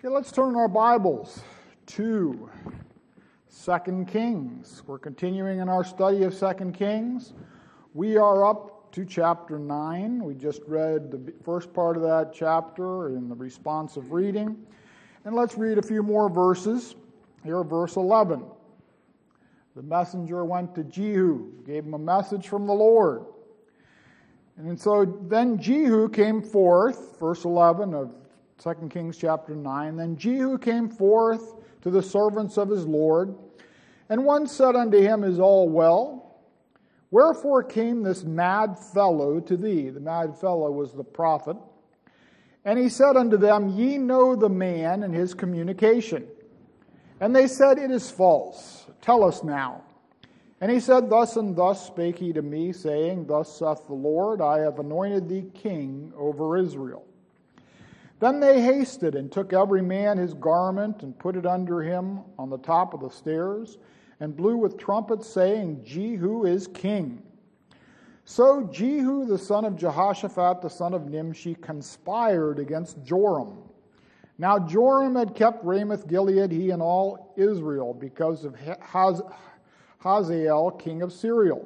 Okay, let's turn our Bibles to Second Kings. We're continuing in our study of Second Kings. We are up to chapter 9. We just read the first part of that chapter in the responsive reading. And let's read a few more verses. Here, verse 11. The messenger went to Jehu, gave him a message from the Lord. And so then Jehu came forth, verse 11 of 2 Kings chapter 9. Then Jehu came forth to the servants of his Lord, and one said unto him, Is all well? Wherefore came this mad fellow to thee? The mad fellow was the prophet. And he said unto them, Ye know the man and his communication. And they said, It is false. Tell us now. And he said, Thus and thus spake he to me, saying, Thus saith the Lord, I have anointed thee king over Israel. Then they hasted and took every man his garment and put it under him on the top of the stairs and blew with trumpets, saying, Jehu is king. So Jehu the son of Jehoshaphat the son of Nimshi conspired against Joram. Now Joram had kept Ramoth Gilead, he and all Israel, because of Hazael, king of Syria.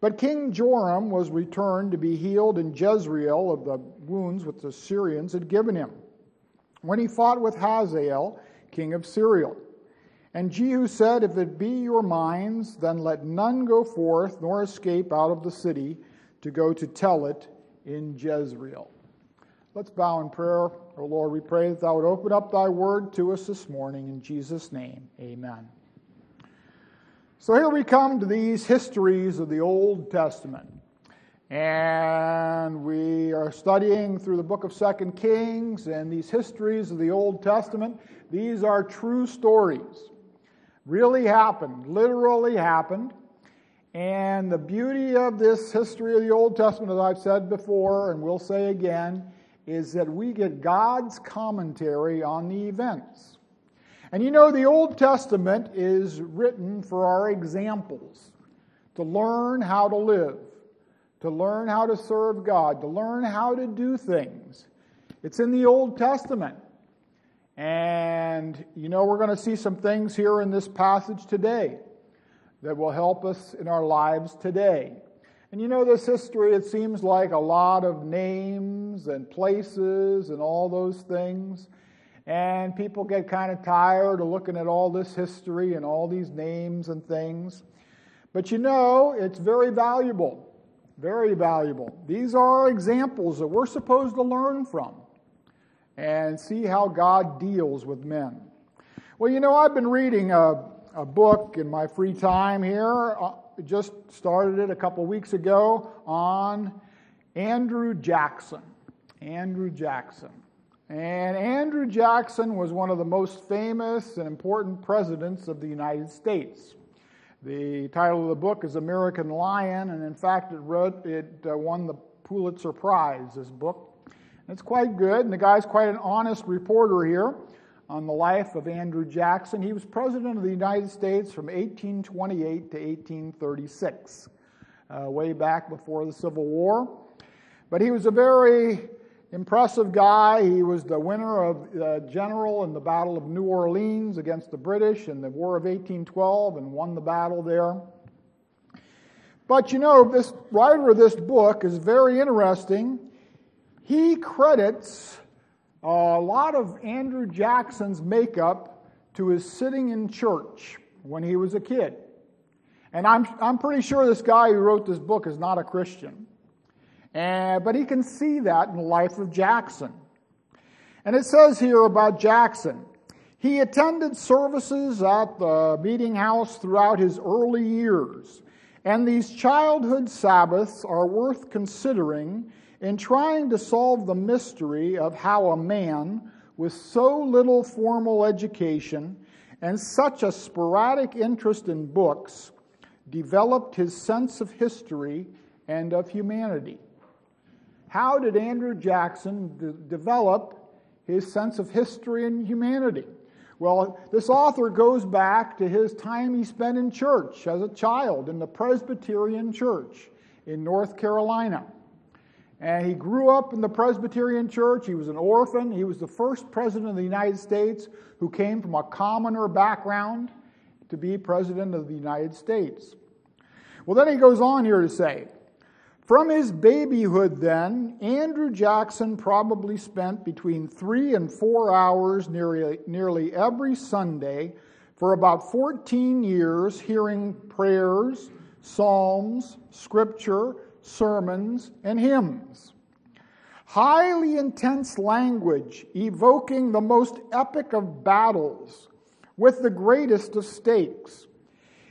But King Joram was returned to be healed in Jezreel of the wounds which the Syrians had given him when he fought with Hazael, king of Syria. And Jehu said, If it be your minds, then let none go forth nor escape out of the city to go to tell it in Jezreel. Let's bow in prayer. O Lord, we pray that thou would open up thy word to us this morning. In Jesus' name, amen. So here we come to these histories of the Old Testament. And we are studying through the book of Second Kings and these histories of the Old Testament. These are true stories. Really happened, literally happened. And the beauty of this history of the Old Testament, as I've said before and will say again, is that we get God's commentary on the events. And you know, the Old Testament is written for our examples to learn how to live, to learn how to serve God, to learn how to do things. It's in the Old Testament. And, you know, we're going to see some things here in this passage today that will help us in our lives today. And you know, this history, it seems like a lot of names and places and all those things. And people get kind of tired of looking at all this history and all these names and things. But you know, it's very valuable. Very valuable. These are examples that we're supposed to learn from and see how God deals with men. Well, you know, I've been reading a, a book in my free time here. Uh, just started it a couple weeks ago on Andrew Jackson. Andrew Jackson. And Andrew Jackson was one of the most famous and important presidents of the United States. The title of the book is American Lion, and in fact, it, wrote, it uh, won the Pulitzer Prize, this book. It's quite good, and the guy's quite an honest reporter here on the life of Andrew Jackson. He was president of the United States from 1828 to 1836, uh, way back before the Civil War. But he was a very impressive guy. He was the winner of uh, general in the Battle of New Orleans against the British in the War of 1812 and won the battle there. But you know, this writer of this book is very interesting. He credits a lot of Andrew Jackson's makeup to his sitting in church when he was a kid. And I'm, I'm pretty sure this guy who wrote this book is not a Christian. And, but he can see that in the life of Jackson. And it says here about Jackson he attended services at the meeting house throughout his early years. And these childhood Sabbaths are worth considering in trying to solve the mystery of how a man with so little formal education and such a sporadic interest in books developed his sense of history and of humanity. How did Andrew Jackson de- develop his sense of history and humanity? Well, this author goes back to his time he spent in church as a child in the Presbyterian Church in North Carolina. And he grew up in the Presbyterian Church. He was an orphan. He was the first president of the United States who came from a commoner background to be president of the United States. Well, then he goes on here to say, from his babyhood, then, Andrew Jackson probably spent between three and four hours nearly, nearly every Sunday for about 14 years hearing prayers, psalms, scripture, sermons, and hymns. Highly intense language evoking the most epic of battles with the greatest of stakes.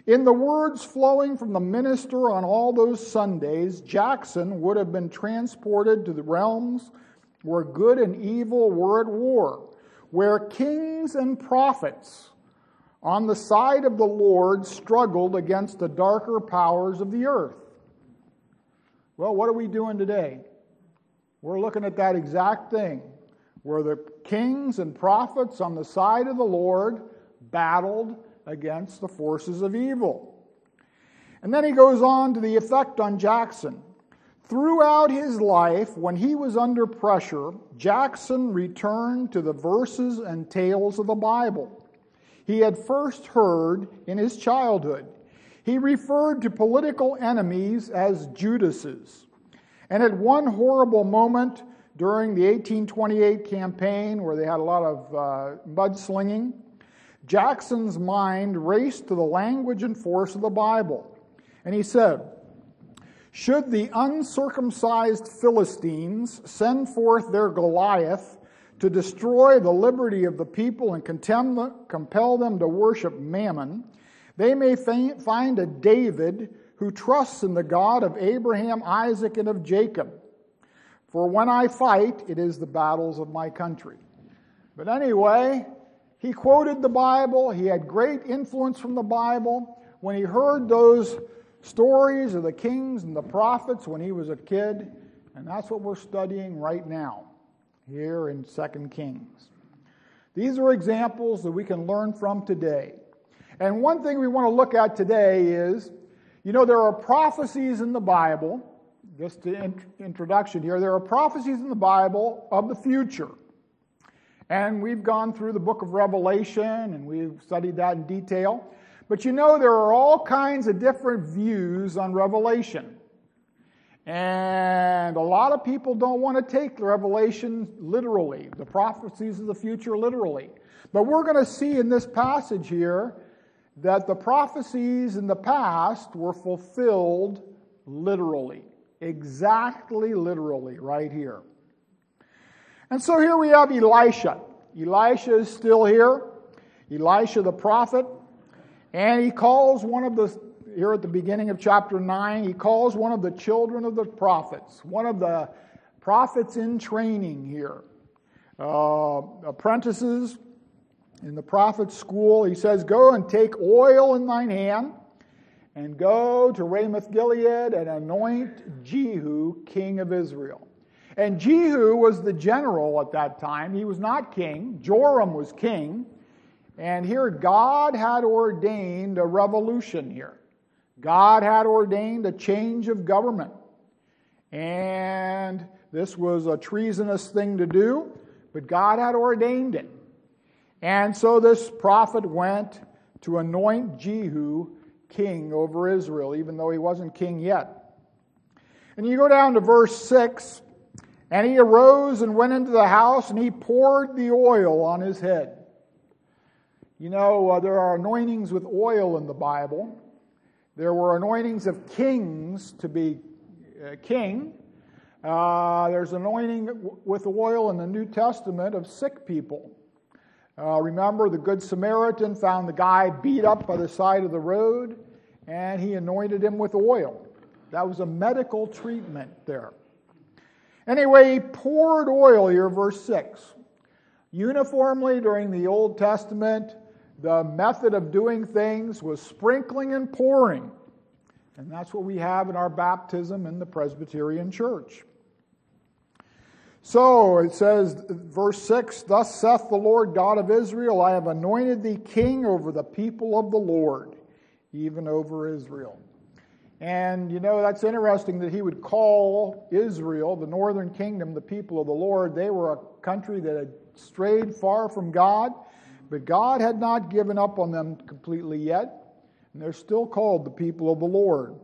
In the words flowing from the minister on all those Sundays, Jackson would have been transported to the realms where good and evil were at war, where kings and prophets on the side of the Lord struggled against the darker powers of the earth. Well, what are we doing today? We're looking at that exact thing where the kings and prophets on the side of the Lord battled against the forces of evil. And then he goes on to the effect on Jackson. Throughout his life, when he was under pressure, Jackson returned to the verses and tales of the Bible he had first heard in his childhood. He referred to political enemies as Judases. And at one horrible moment during the 1828 campaign, where they had a lot of uh, mudslinging, Jackson's mind raced to the language and force of the Bible. And he said, Should the uncircumcised Philistines send forth their Goliath to destroy the liberty of the people and compel them to worship Mammon, they may find a David who trusts in the God of Abraham, Isaac, and of Jacob. For when I fight, it is the battles of my country. But anyway, he quoted the Bible. He had great influence from the Bible. When he heard those stories of the kings and the prophets when he was a kid, and that's what we're studying right now here in 2 Kings. These are examples that we can learn from today. And one thing we want to look at today is you know, there are prophecies in the Bible, just an introduction here, there are prophecies in the Bible of the future. And we've gone through the book of Revelation and we've studied that in detail. But you know, there are all kinds of different views on Revelation. And a lot of people don't want to take the Revelation literally, the prophecies of the future literally. But we're going to see in this passage here that the prophecies in the past were fulfilled literally, exactly literally, right here. And so here we have Elisha. Elisha is still here, Elisha the prophet, and he calls one of the here at the beginning of chapter 9, he calls one of the children of the prophets, one of the prophets in training here, uh, apprentices in the prophet's school. He says, Go and take oil in thine hand, and go to Ramoth Gilead and anoint Jehu king of Israel. And Jehu was the general at that time. He was not king, Joram was king. And here God had ordained a revolution here. God had ordained a change of government. And this was a treasonous thing to do, but God had ordained it. And so this prophet went to anoint Jehu king over Israel, even though he wasn't king yet. And you go down to verse 6 and he arose and went into the house and he poured the oil on his head. You know, uh, there are anointings with oil in the Bible. There were anointings of kings to be uh, king. Uh, there's anointing with oil in the New Testament of sick people. Uh, remember, the Good Samaritan found the guy beat up by the side of the road, and he anointed him with oil. That was a medical treatment there. Anyway, he poured oil here, verse 6. Uniformly during the Old Testament, the method of doing things was sprinkling and pouring. And that's what we have in our baptism in the Presbyterian Church. So it says, verse 6 Thus saith the Lord God of Israel, I have anointed thee king over the people of the Lord, even over Israel. And you know, that's interesting that he would call Israel, the northern kingdom, the people of the Lord. They were a country that had strayed far from God, but God had not given up on them completely yet, and they're still called the people of the Lord.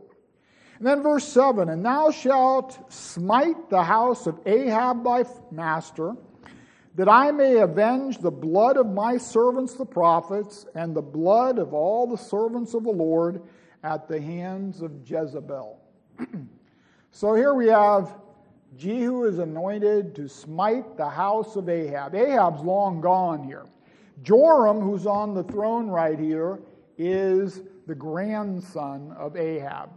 And then verse 7 And thou shalt smite the house of Ahab thy master, that I may avenge the blood of my servants the prophets, and the blood of all the servants of the Lord at the hands of Jezebel. so here we have Jehu is anointed to smite the house of Ahab. Ahab's long gone here. Joram, who's on the throne right here, is the grandson of Ahab.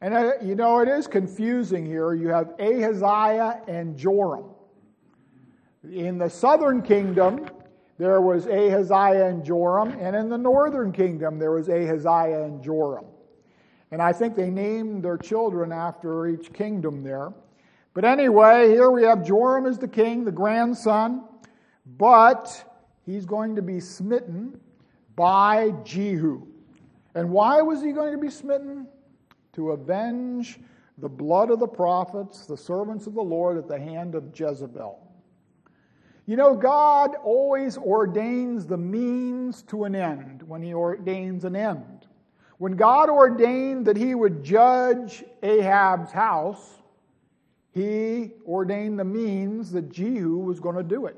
And uh, you know, it is confusing here. You have Ahaziah and Joram. In the southern kingdom, there was Ahaziah and Joram, and in the northern kingdom, there was Ahaziah and Joram. And I think they named their children after each kingdom there. But anyway, here we have Joram as the king, the grandson, but he's going to be smitten by Jehu. And why was he going to be smitten? To avenge the blood of the prophets, the servants of the Lord, at the hand of Jezebel. You know, God always ordains the means to an end when He ordains an end. When God ordained that He would judge Ahab's house, He ordained the means that Jehu was going to do it.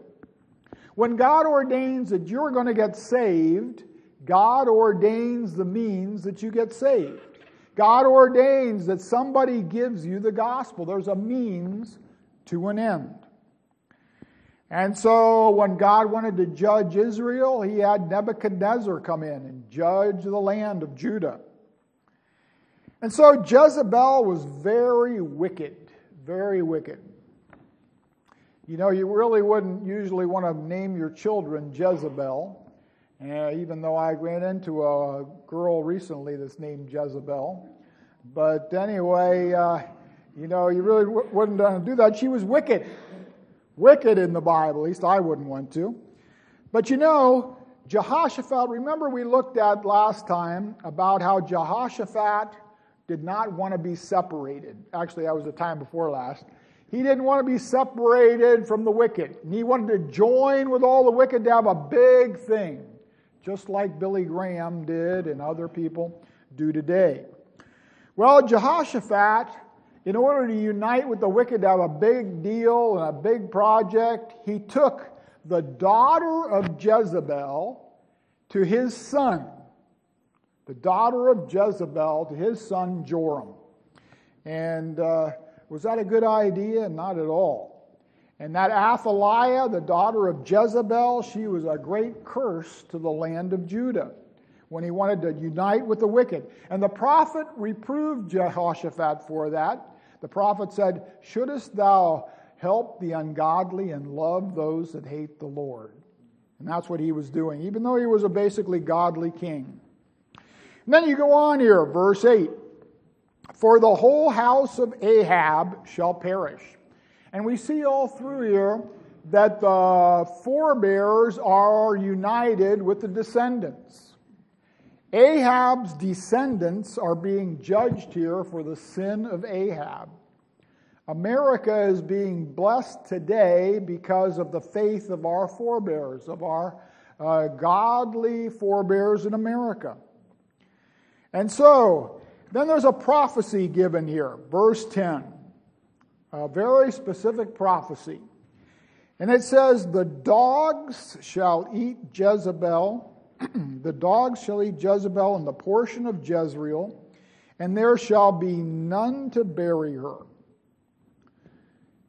When God ordains that you're going to get saved, God ordains the means that you get saved. God ordains that somebody gives you the gospel. There's a means to an end. And so when God wanted to judge Israel, he had Nebuchadnezzar come in and judge the land of Judah. And so Jezebel was very wicked, very wicked. You know, you really wouldn't usually want to name your children Jezebel, uh, even though I ran into a girl recently that's named Jezebel. But anyway, uh, you know, you really w- wouldn't uh, do that. She was wicked wicked in the Bible. At least I wouldn't want to. But you know, Jehoshaphat, remember we looked at last time about how Jehoshaphat did not want to be separated. Actually, that was the time before last. He didn't want to be separated from the wicked. He wanted to join with all the wicked to have a big thing, just like Billy Graham did and other people do today. Well, Jehoshaphat in order to unite with the wicked to have a big deal and a big project, he took the daughter of Jezebel to his son, the daughter of Jezebel to his son Joram. And uh, was that a good idea? Not at all. And that Athaliah, the daughter of Jezebel, she was a great curse to the land of Judah when he wanted to unite with the wicked. And the prophet reproved Jehoshaphat for that. The prophet said, Shouldest thou help the ungodly and love those that hate the Lord? And that's what he was doing, even though he was a basically godly king. And then you go on here, verse 8 For the whole house of Ahab shall perish. And we see all through here that the forebears are united with the descendants. Ahab's descendants are being judged here for the sin of Ahab. America is being blessed today because of the faith of our forebears, of our uh, godly forebears in America. And so, then there's a prophecy given here, verse 10, a very specific prophecy. And it says, The dogs shall eat Jezebel the dogs shall eat Jezebel and the portion of Jezreel, and there shall be none to bury her.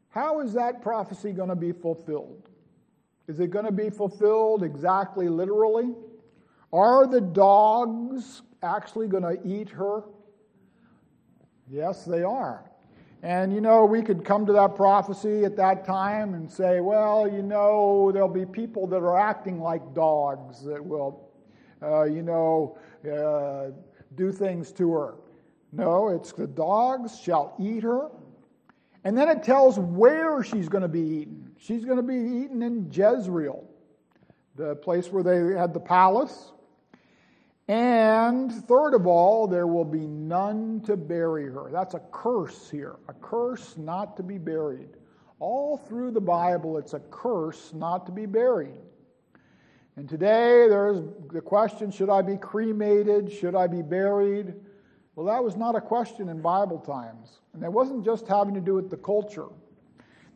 How is that prophecy going to be fulfilled? Is it going to be fulfilled exactly literally? Are the dogs actually going to eat her? Yes, they are. And you know, we could come to that prophecy at that time and say, well, you know, there'll be people that are acting like dogs that will, uh, you know, uh, do things to her. No, it's the dogs shall eat her. And then it tells where she's going to be eaten. She's going to be eaten in Jezreel, the place where they had the palace. And third of all, there will be none to bury her. That's a curse here, a curse not to be buried. All through the Bible, it's a curse not to be buried. And today, there's the question should I be cremated? Should I be buried? Well, that was not a question in Bible times. And it wasn't just having to do with the culture.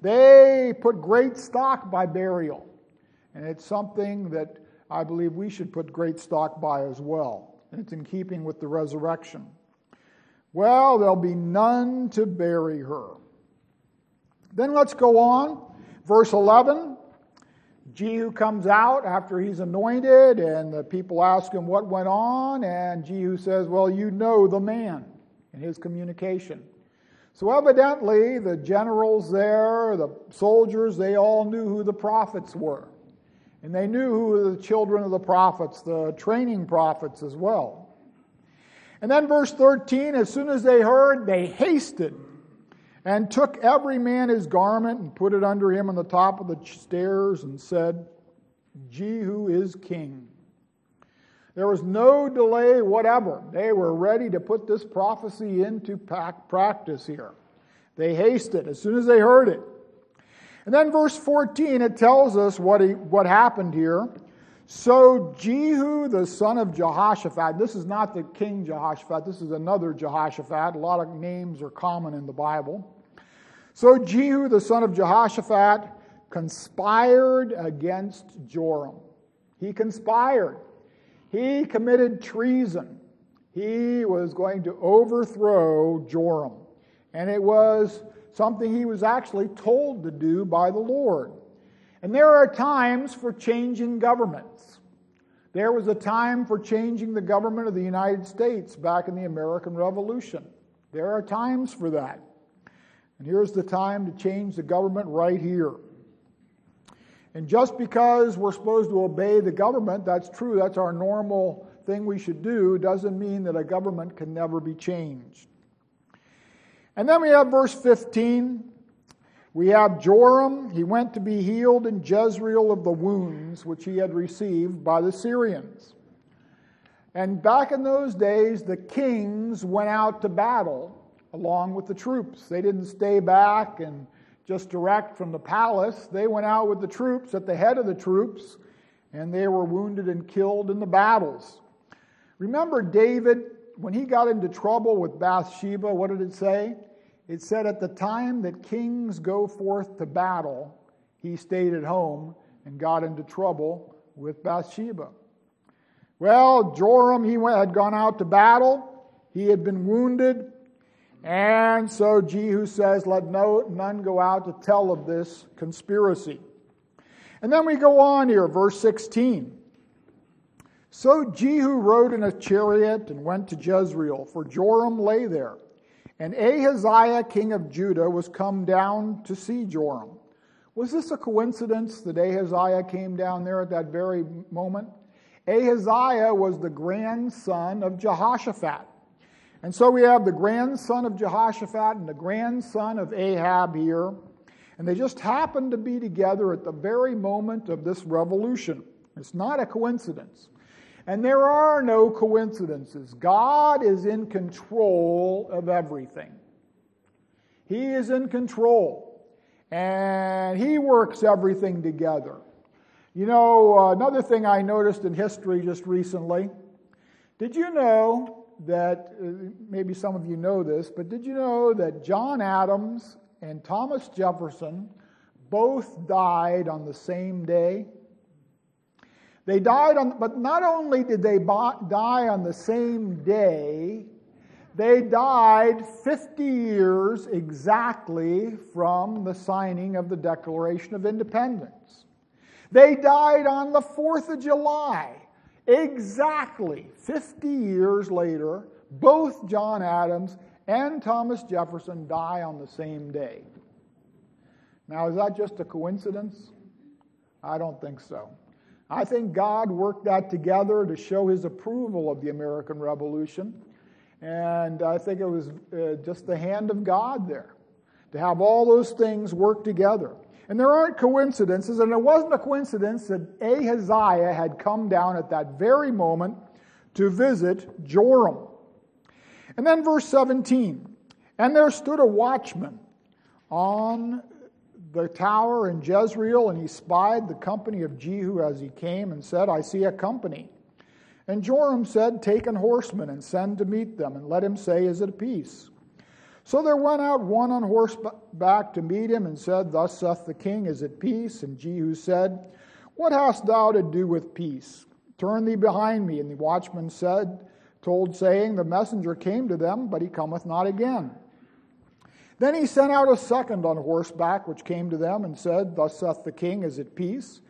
They put great stock by burial. And it's something that I believe we should put great stock by as well. And it's in keeping with the resurrection. Well, there'll be none to bury her. Then let's go on. Verse 11 Jehu comes out after he's anointed, and the people ask him what went on, and Jehu says, Well, you know the man in his communication. So evidently, the generals there, the soldiers, they all knew who the prophets were. And they knew who were the children of the prophets, the training prophets as well. And then, verse 13 as soon as they heard, they hasted and took every man his garment and put it under him on the top of the stairs and said, Jehu is king. There was no delay whatever. They were ready to put this prophecy into practice here. They hasted as soon as they heard it. And then verse 14, it tells us what, he, what happened here. So Jehu, the son of Jehoshaphat, this is not the king Jehoshaphat, this is another Jehoshaphat. A lot of names are common in the Bible. So Jehu, the son of Jehoshaphat, conspired against Joram. He conspired. He committed treason. He was going to overthrow Joram. And it was something he was actually told to do by the Lord. And there are times for changing governments. There was a time for changing the government of the United States back in the American Revolution. There are times for that. And here's the time to change the government right here. And just because we're supposed to obey the government, that's true, that's our normal thing we should do, doesn't mean that a government can never be changed. And then we have verse 15. We have Joram. He went to be healed in Jezreel of the wounds which he had received by the Syrians. And back in those days, the kings went out to battle along with the troops. They didn't stay back and just direct from the palace. They went out with the troops at the head of the troops, and they were wounded and killed in the battles. Remember David when he got into trouble with Bathsheba, what did it say? It said, At the time that kings go forth to battle, he stayed at home and got into trouble with Bathsheba. Well, Joram, he went, had gone out to battle. He had been wounded. And so Jehu says, Let no, none go out to tell of this conspiracy. And then we go on here, verse 16. So Jehu rode in a chariot and went to Jezreel, for Joram lay there. And Ahaziah, king of Judah, was come down to see Joram. Was this a coincidence that Ahaziah came down there at that very moment? Ahaziah was the grandson of Jehoshaphat. And so we have the grandson of Jehoshaphat and the grandson of Ahab here. And they just happened to be together at the very moment of this revolution. It's not a coincidence. And there are no coincidences. God is in control of everything. He is in control. And He works everything together. You know, another thing I noticed in history just recently did you know that, uh, maybe some of you know this, but did you know that John Adams and Thomas Jefferson both died on the same day? They died on, but not only did they die on the same day, they died 50 years exactly from the signing of the Declaration of Independence. They died on the 4th of July, exactly 50 years later. Both John Adams and Thomas Jefferson die on the same day. Now, is that just a coincidence? I don't think so. I think God worked that together to show his approval of the American Revolution. And I think it was uh, just the hand of God there to have all those things work together. And there aren't coincidences, and it wasn't a coincidence that Ahaziah had come down at that very moment to visit Joram. And then verse 17 And there stood a watchman on the tower in Jezreel, and he spied the company of Jehu as he came and said, I see a company. And Joram said, Take an horseman and send to meet them, and let him say, Is it peace? So there went out one on horseback to meet him and said, Thus saith the king, Is it peace? And Jehu said, What hast thou to do with peace? Turn thee behind me. And the watchman said, told, saying, The messenger came to them, but he cometh not again. Then he sent out a second on horseback, which came to them, and said, Thus saith the king, Is it peace?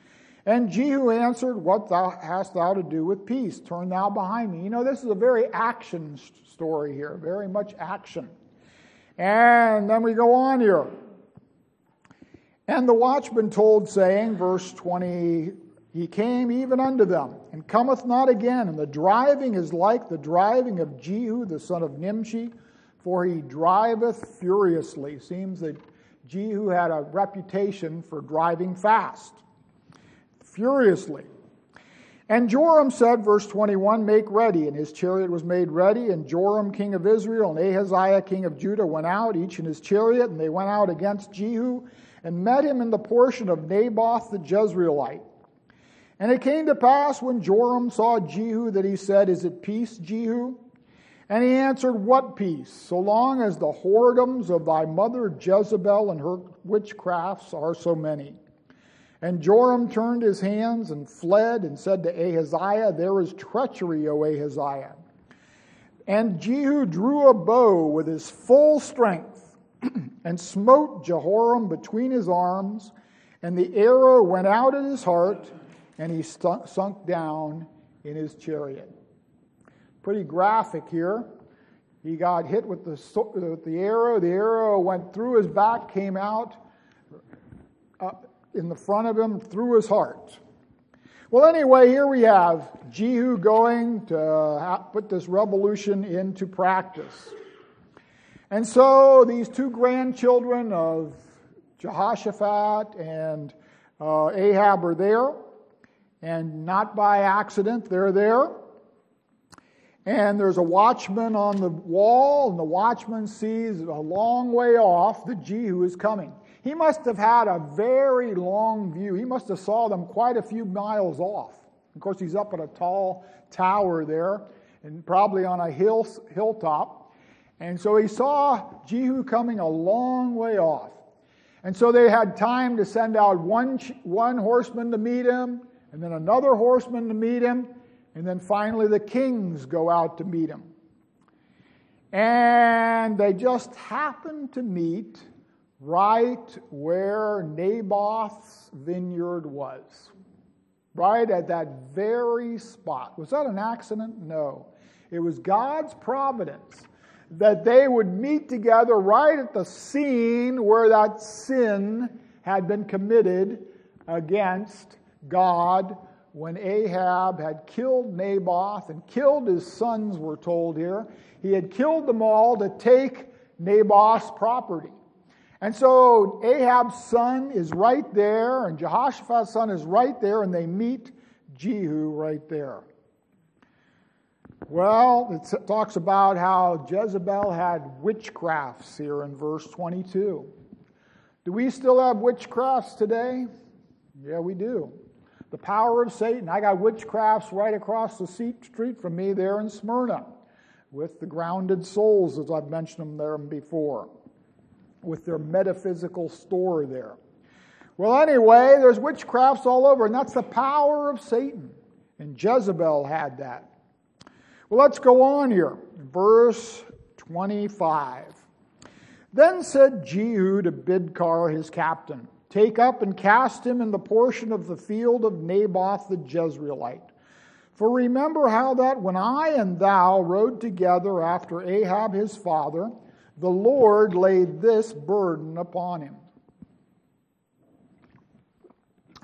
And Jehu answered, What thou hast thou to do with peace? Turn thou behind me. You know, this is a very action story here, very much action. And then we go on here. And the watchman told, saying, verse 20, He came even unto them, and cometh not again. And the driving is like the driving of Jehu, the son of Nimshi for he driveth furiously. Seems that Jehu had a reputation for driving fast, furiously. And Joram said, verse 21, Make ready. And his chariot was made ready. And Joram, king of Israel, and Ahaziah, king of Judah, went out, each in his chariot. And they went out against Jehu and met him in the portion of Naboth the Jezreelite. And it came to pass when Joram saw Jehu that he said, Is it peace, Jehu? And he answered, What peace? So long as the whoredoms of thy mother Jezebel and her witchcrafts are so many. And Joram turned his hands and fled and said to Ahaziah, There is treachery, O Ahaziah. And Jehu drew a bow with his full strength and smote Jehoram between his arms, and the arrow went out of his heart, and he sunk down in his chariot pretty graphic here. He got hit with the, with the arrow. The arrow went through his back, came out uh, in the front of him, through his heart. Well, anyway, here we have Jehu going to put this revolution into practice. And so these two grandchildren of Jehoshaphat and uh, Ahab are there, and not by accident, they're there and there's a watchman on the wall, and the watchman sees a long way off the Jehu is coming. He must have had a very long view. He must have saw them quite a few miles off. Of course, he's up at a tall tower there, and probably on a hill, hilltop. And so he saw Jehu coming a long way off. And so they had time to send out one, one horseman to meet him, and then another horseman to meet him, and then finally, the kings go out to meet him. And they just happen to meet right where Naboth's vineyard was. Right at that very spot. Was that an accident? No. It was God's providence that they would meet together right at the scene where that sin had been committed against God when Ahab had killed Naboth and killed his sons, we're told here. He had killed them all to take Naboth's property. And so Ahab's son is right there, and Jehoshaphat's son is right there, and they meet Jehu right there. Well, it talks about how Jezebel had witchcrafts here in verse 22. Do we still have witchcrafts today? Yeah, we do the power of Satan. I got witchcrafts right across the street from me there in Smyrna with the grounded souls, as I've mentioned them there before, with their metaphysical store there. Well, anyway, there's witchcrafts all over, and that's the power of Satan. And Jezebel had that. Well, let's go on here. Verse 25. Then said Jehu to Bidkar, his captain, Take up and cast him in the portion of the field of Naboth the Jezreelite. For remember how that when I and thou rode together after Ahab his father, the Lord laid this burden upon him.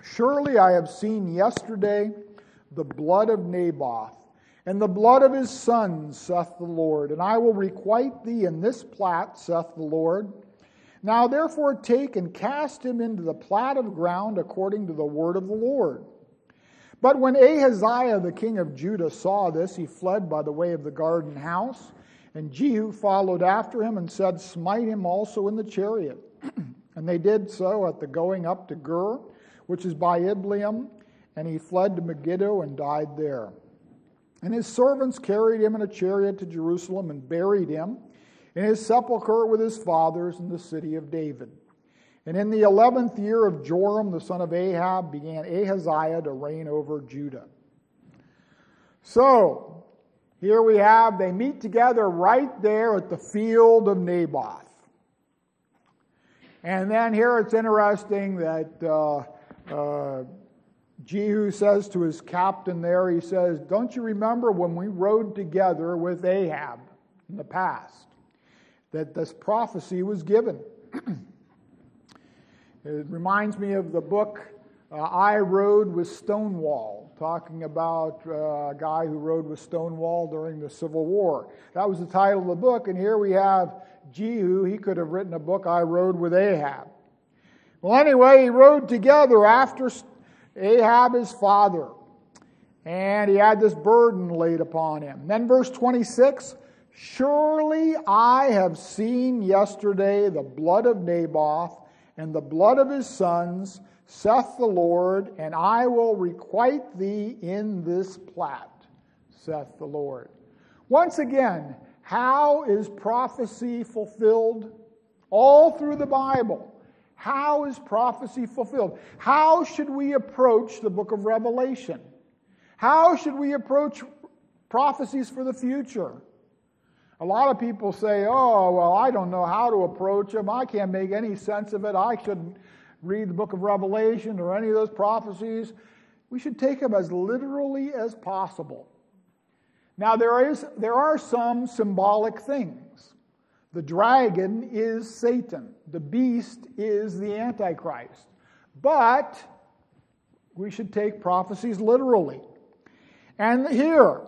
Surely I have seen yesterday the blood of Naboth, and the blood of his sons, saith the Lord, and I will requite thee in this plat, saith the Lord. Now therefore take and cast him into the plat of ground according to the word of the Lord. But when Ahaziah the king of Judah saw this, he fled by the way of the garden house. And Jehu followed after him and said, Smite him also in the chariot. and they did so at the going up to Gur, which is by Ibleam, and he fled to Megiddo and died there. And his servants carried him in a chariot to Jerusalem and buried him in his sepulchre with his fathers in the city of David. And in the eleventh year of Joram, the son of Ahab, began Ahaziah to reign over Judah. So, here we have, they meet together right there at the field of Naboth. And then here it's interesting that uh, uh, Jehu says to his captain there, he says, Don't you remember when we rode together with Ahab in the past? That this prophecy was given. it reminds me of the book uh, I Rode with Stonewall, talking about uh, a guy who rode with Stonewall during the Civil War. That was the title of the book, and here we have Jehu. He could have written a book, I Rode with Ahab. Well, anyway, he rode together after Ahab, his father, and he had this burden laid upon him. then, verse 26 Surely I have seen yesterday the blood of Naboth and the blood of his sons, saith the Lord, and I will requite thee in this plat, saith the Lord. Once again, how is prophecy fulfilled? All through the Bible. How is prophecy fulfilled? How should we approach the book of Revelation? How should we approach prophecies for the future? A lot of people say, oh, well, I don't know how to approach them. I can't make any sense of it. I shouldn't read the book of Revelation or any of those prophecies. We should take them as literally as possible. Now, there, is, there are some symbolic things. The dragon is Satan, the beast is the Antichrist. But we should take prophecies literally. And here,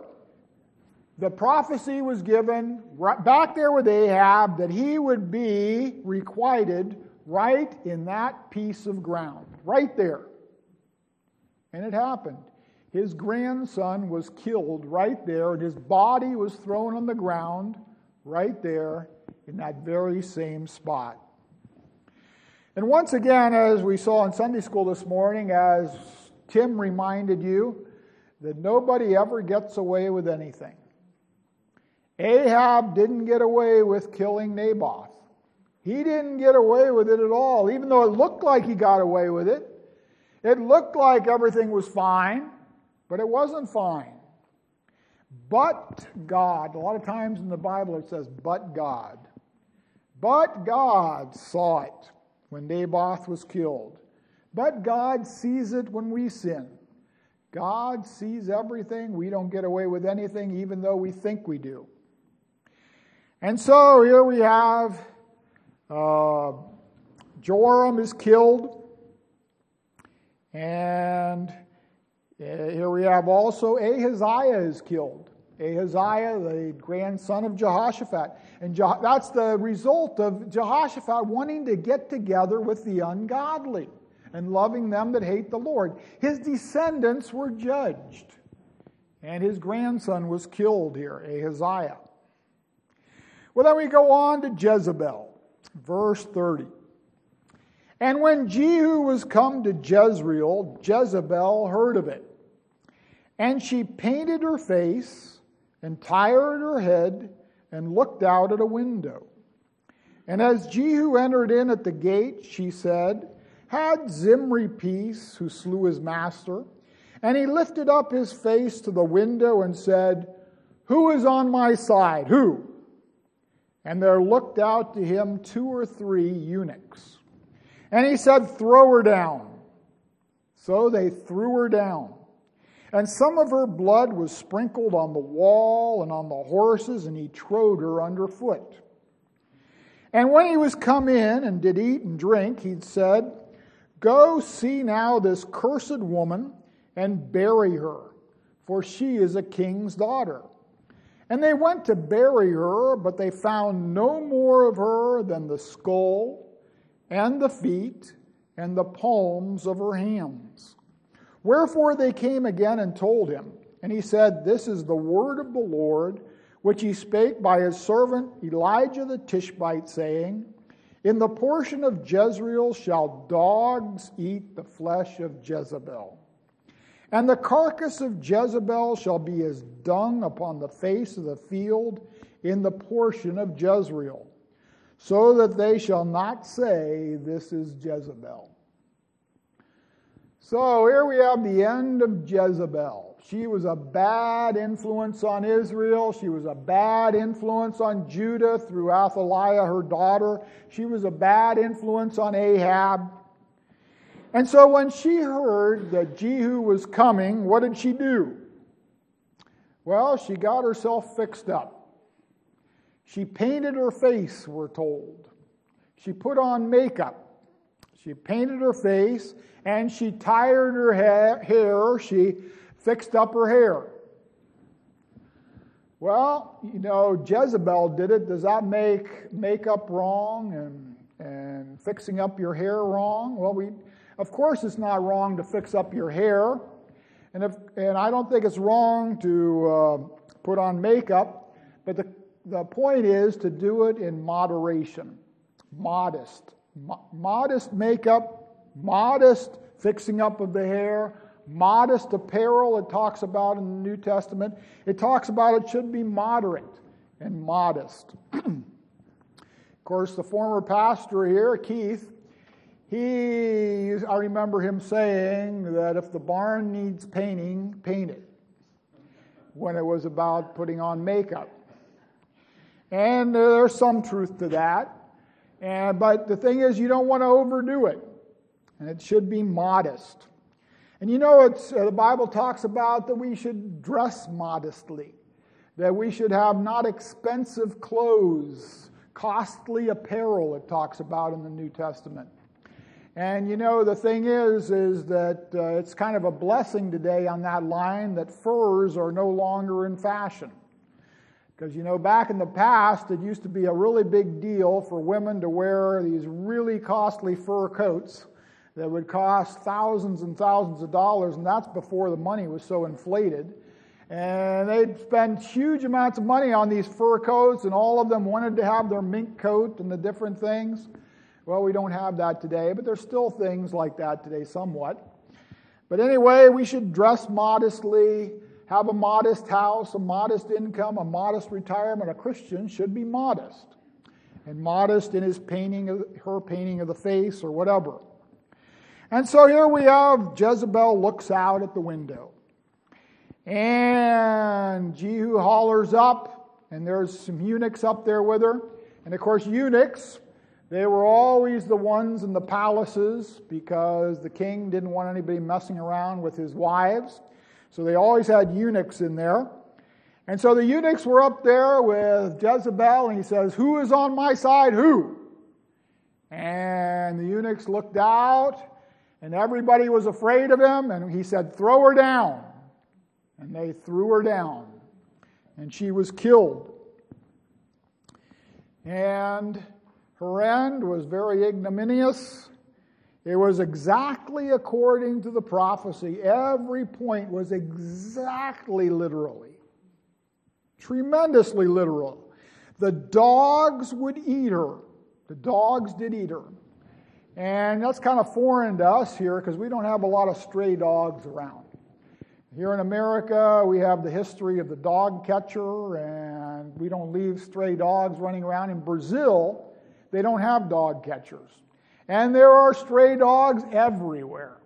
the prophecy was given right back there with Ahab that he would be requited right in that piece of ground, right there. And it happened. His grandson was killed right there, and his body was thrown on the ground right there in that very same spot. And once again, as we saw in Sunday school this morning, as Tim reminded you, that nobody ever gets away with anything. Ahab didn't get away with killing Naboth. He didn't get away with it at all, even though it looked like he got away with it. It looked like everything was fine, but it wasn't fine. But God, a lot of times in the Bible it says, but God. But God saw it when Naboth was killed. But God sees it when we sin. God sees everything. We don't get away with anything, even though we think we do. And so here we have uh, Joram is killed. And uh, here we have also Ahaziah is killed. Ahaziah, the grandson of Jehoshaphat. And Je- that's the result of Jehoshaphat wanting to get together with the ungodly and loving them that hate the Lord. His descendants were judged, and his grandson was killed here, Ahaziah. Well, then we go on to Jezebel, verse 30. And when Jehu was come to Jezreel, Jezebel heard of it. And she painted her face and tired her head and looked out at a window. And as Jehu entered in at the gate, she said, Had Zimri peace, who slew his master? And he lifted up his face to the window and said, Who is on my side? Who? And there looked out to him two or three eunuchs. And he said, Throw her down. So they threw her down. And some of her blood was sprinkled on the wall and on the horses, and he trode her underfoot. And when he was come in and did eat and drink, he said, Go see now this cursed woman and bury her, for she is a king's daughter. And they went to bury her, but they found no more of her than the skull and the feet and the palms of her hands. Wherefore they came again and told him. And he said, This is the word of the Lord, which he spake by his servant Elijah the Tishbite, saying, In the portion of Jezreel shall dogs eat the flesh of Jezebel. And the carcass of Jezebel shall be as dung upon the face of the field in the portion of Jezreel, so that they shall not say, This is Jezebel. So here we have the end of Jezebel. She was a bad influence on Israel. She was a bad influence on Judah through Athaliah, her daughter. She was a bad influence on Ahab. And so when she heard that Jehu was coming, what did she do? Well, she got herself fixed up. She painted her face, we're told. She put on makeup. She painted her face and she tired her ha- hair. She fixed up her hair. Well, you know, Jezebel did it. Does that make makeup wrong and, and fixing up your hair wrong? Well, we, of course, it's not wrong to fix up your hair. And, if, and I don't think it's wrong to uh, put on makeup, but the, the point is to do it in moderation, modest. Mo- modest makeup, modest fixing up of the hair, modest apparel it talks about in the New Testament. It talks about it should be moderate and modest. of course, the former pastor here, Keith, he, I remember him saying that if the barn needs painting, paint it when it was about putting on makeup. And there's some truth to that. And, but the thing is, you don't want to overdo it. And it should be modest. And you know, it's, uh, the Bible talks about that we should dress modestly, that we should have not expensive clothes, costly apparel, it talks about in the New Testament. And you know, the thing is, is that uh, it's kind of a blessing today on that line that furs are no longer in fashion. Because you know, back in the past, it used to be a really big deal for women to wear these really costly fur coats that would cost thousands and thousands of dollars, and that's before the money was so inflated. And they'd spend huge amounts of money on these fur coats, and all of them wanted to have their mink coat and the different things. Well, we don't have that today, but there's still things like that today, somewhat. But anyway, we should dress modestly, have a modest house, a modest income, a modest retirement. A Christian should be modest, and modest in his painting, of, her painting of the face or whatever. And so here we have Jezebel looks out at the window. And Jehu hollers up, and there's some eunuchs up there with her. And of course, eunuchs they were always the ones in the palaces because the king didn't want anybody messing around with his wives. So they always had eunuchs in there. And so the eunuchs were up there with Jezebel, and he says, Who is on my side? Who? And the eunuchs looked out, and everybody was afraid of him, and he said, Throw her down. And they threw her down, and she was killed. And her end was very ignominious. It was exactly according to the prophecy. Every point was exactly literally, tremendously literal. The dogs would eat her. The dogs did eat her. And that's kind of foreign to us here because we don't have a lot of stray dogs around. Here in America, we have the history of the dog catcher, and we don't leave stray dogs running around. In Brazil, they don't have dog catchers. And there are stray dogs everywhere.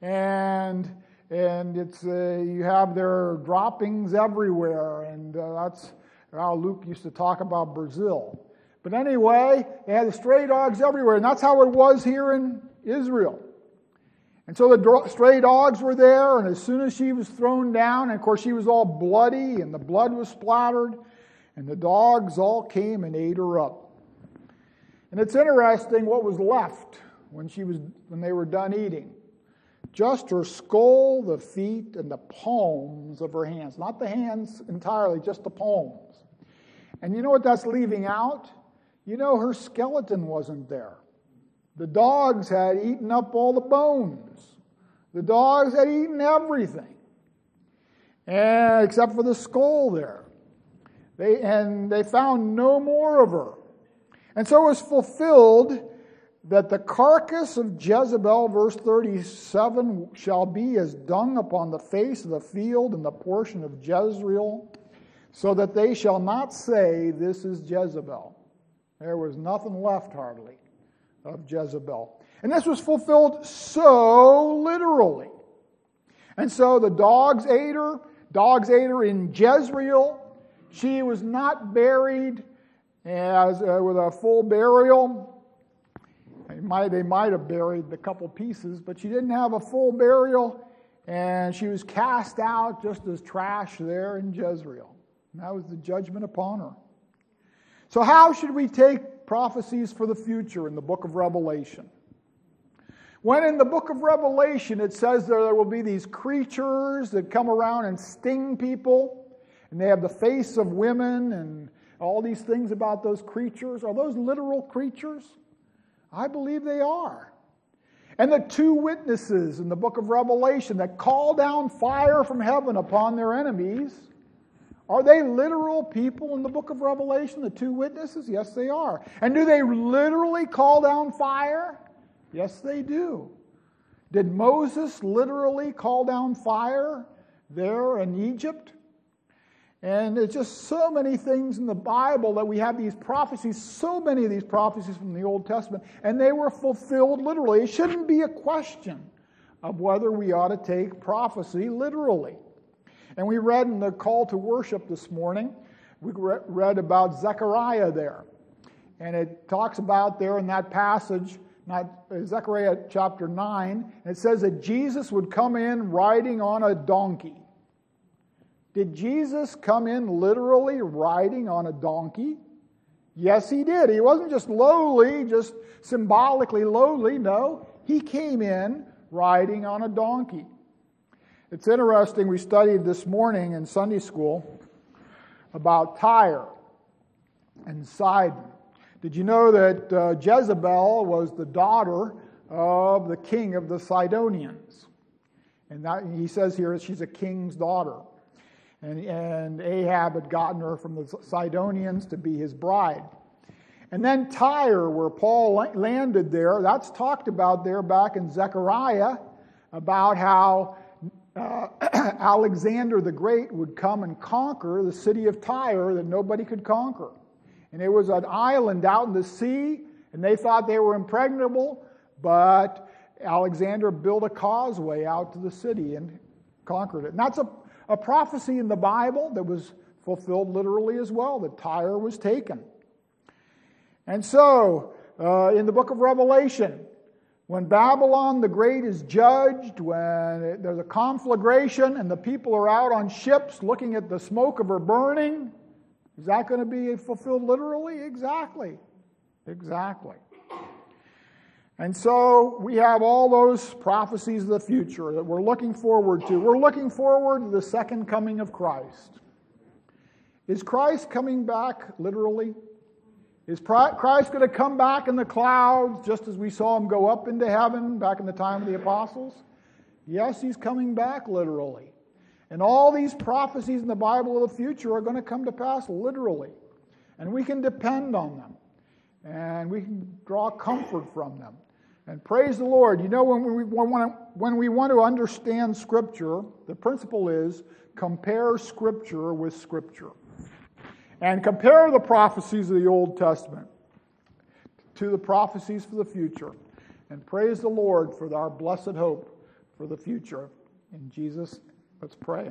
And and it's uh, you have their droppings everywhere, and uh, that's how Luke used to talk about Brazil. But anyway, they had stray dogs everywhere, and that's how it was here in Israel. And so the stray dogs were there, and as soon as she was thrown down, and of course she was all bloody, and the blood was splattered, and the dogs all came and ate her up. And it's interesting what was left when she was when they were done eating. Just her skull, the feet, and the palms of her hands. Not the hands entirely, just the palms. And you know what that's leaving out? You know her skeleton wasn't there. The dogs had eaten up all the bones. The dogs had eaten everything, and, except for the skull there. They, and they found no more of her. And so it was fulfilled that the carcass of Jezebel, verse 37, shall be as dung upon the face of the field in the portion of Jezreel, so that they shall not say, This is Jezebel. There was nothing left hardly of Jezebel. And this was fulfilled so literally. And so the dogs ate her, dogs ate her in Jezreel. She was not buried as uh, with a full burial. They might, they might have buried the couple pieces, but she didn't have a full burial, and she was cast out just as trash there in Jezreel. And that was the judgment upon her. So, how should we take prophecies for the future in the book of Revelation? When in the book of Revelation it says that there will be these creatures that come around and sting people, and they have the face of women and all these things about those creatures, are those literal creatures? I believe they are. And the two witnesses in the book of Revelation that call down fire from heaven upon their enemies, are they literal people in the book of Revelation, the two witnesses? Yes, they are. And do they literally call down fire? Yes, they do. Did Moses literally call down fire there in Egypt? And it's just so many things in the Bible that we have these prophecies, so many of these prophecies from the Old Testament, and they were fulfilled literally. It shouldn't be a question of whether we ought to take prophecy literally. And we read in the call to worship this morning, we read about Zechariah there. And it talks about there in that passage, not Zechariah chapter 9, it says that Jesus would come in riding on a donkey. Did Jesus come in literally riding on a donkey? Yes, he did. He wasn't just lowly, just symbolically lowly. No, he came in riding on a donkey. It's interesting, we studied this morning in Sunday school about Tyre and Sidon. Did you know that uh, Jezebel was the daughter of the king of the Sidonians? And that, he says here she's a king's daughter. And, and Ahab had gotten her from the Sidonians to be his bride. And then Tyre, where Paul landed there, that's talked about there back in Zechariah about how uh, Alexander the Great would come and conquer the city of Tyre that nobody could conquer. And it was an island out in the sea, and they thought they were impregnable, but Alexander built a causeway out to the city and conquered it. And that's a a prophecy in the Bible that was fulfilled literally as well, that Tyre was taken. And so, uh, in the book of Revelation, when Babylon the Great is judged, when there's a conflagration and the people are out on ships looking at the smoke of her burning, is that going to be fulfilled literally? Exactly. Exactly. And so we have all those prophecies of the future that we're looking forward to. We're looking forward to the second coming of Christ. Is Christ coming back literally? Is Christ going to come back in the clouds just as we saw him go up into heaven back in the time of the apostles? Yes, he's coming back literally. And all these prophecies in the Bible of the future are going to come to pass literally. And we can depend on them. And we can draw comfort from them. And praise the Lord. You know, when we, want to, when we want to understand Scripture, the principle is compare Scripture with Scripture. And compare the prophecies of the Old Testament to the prophecies for the future. And praise the Lord for our blessed hope for the future. In Jesus, let's pray.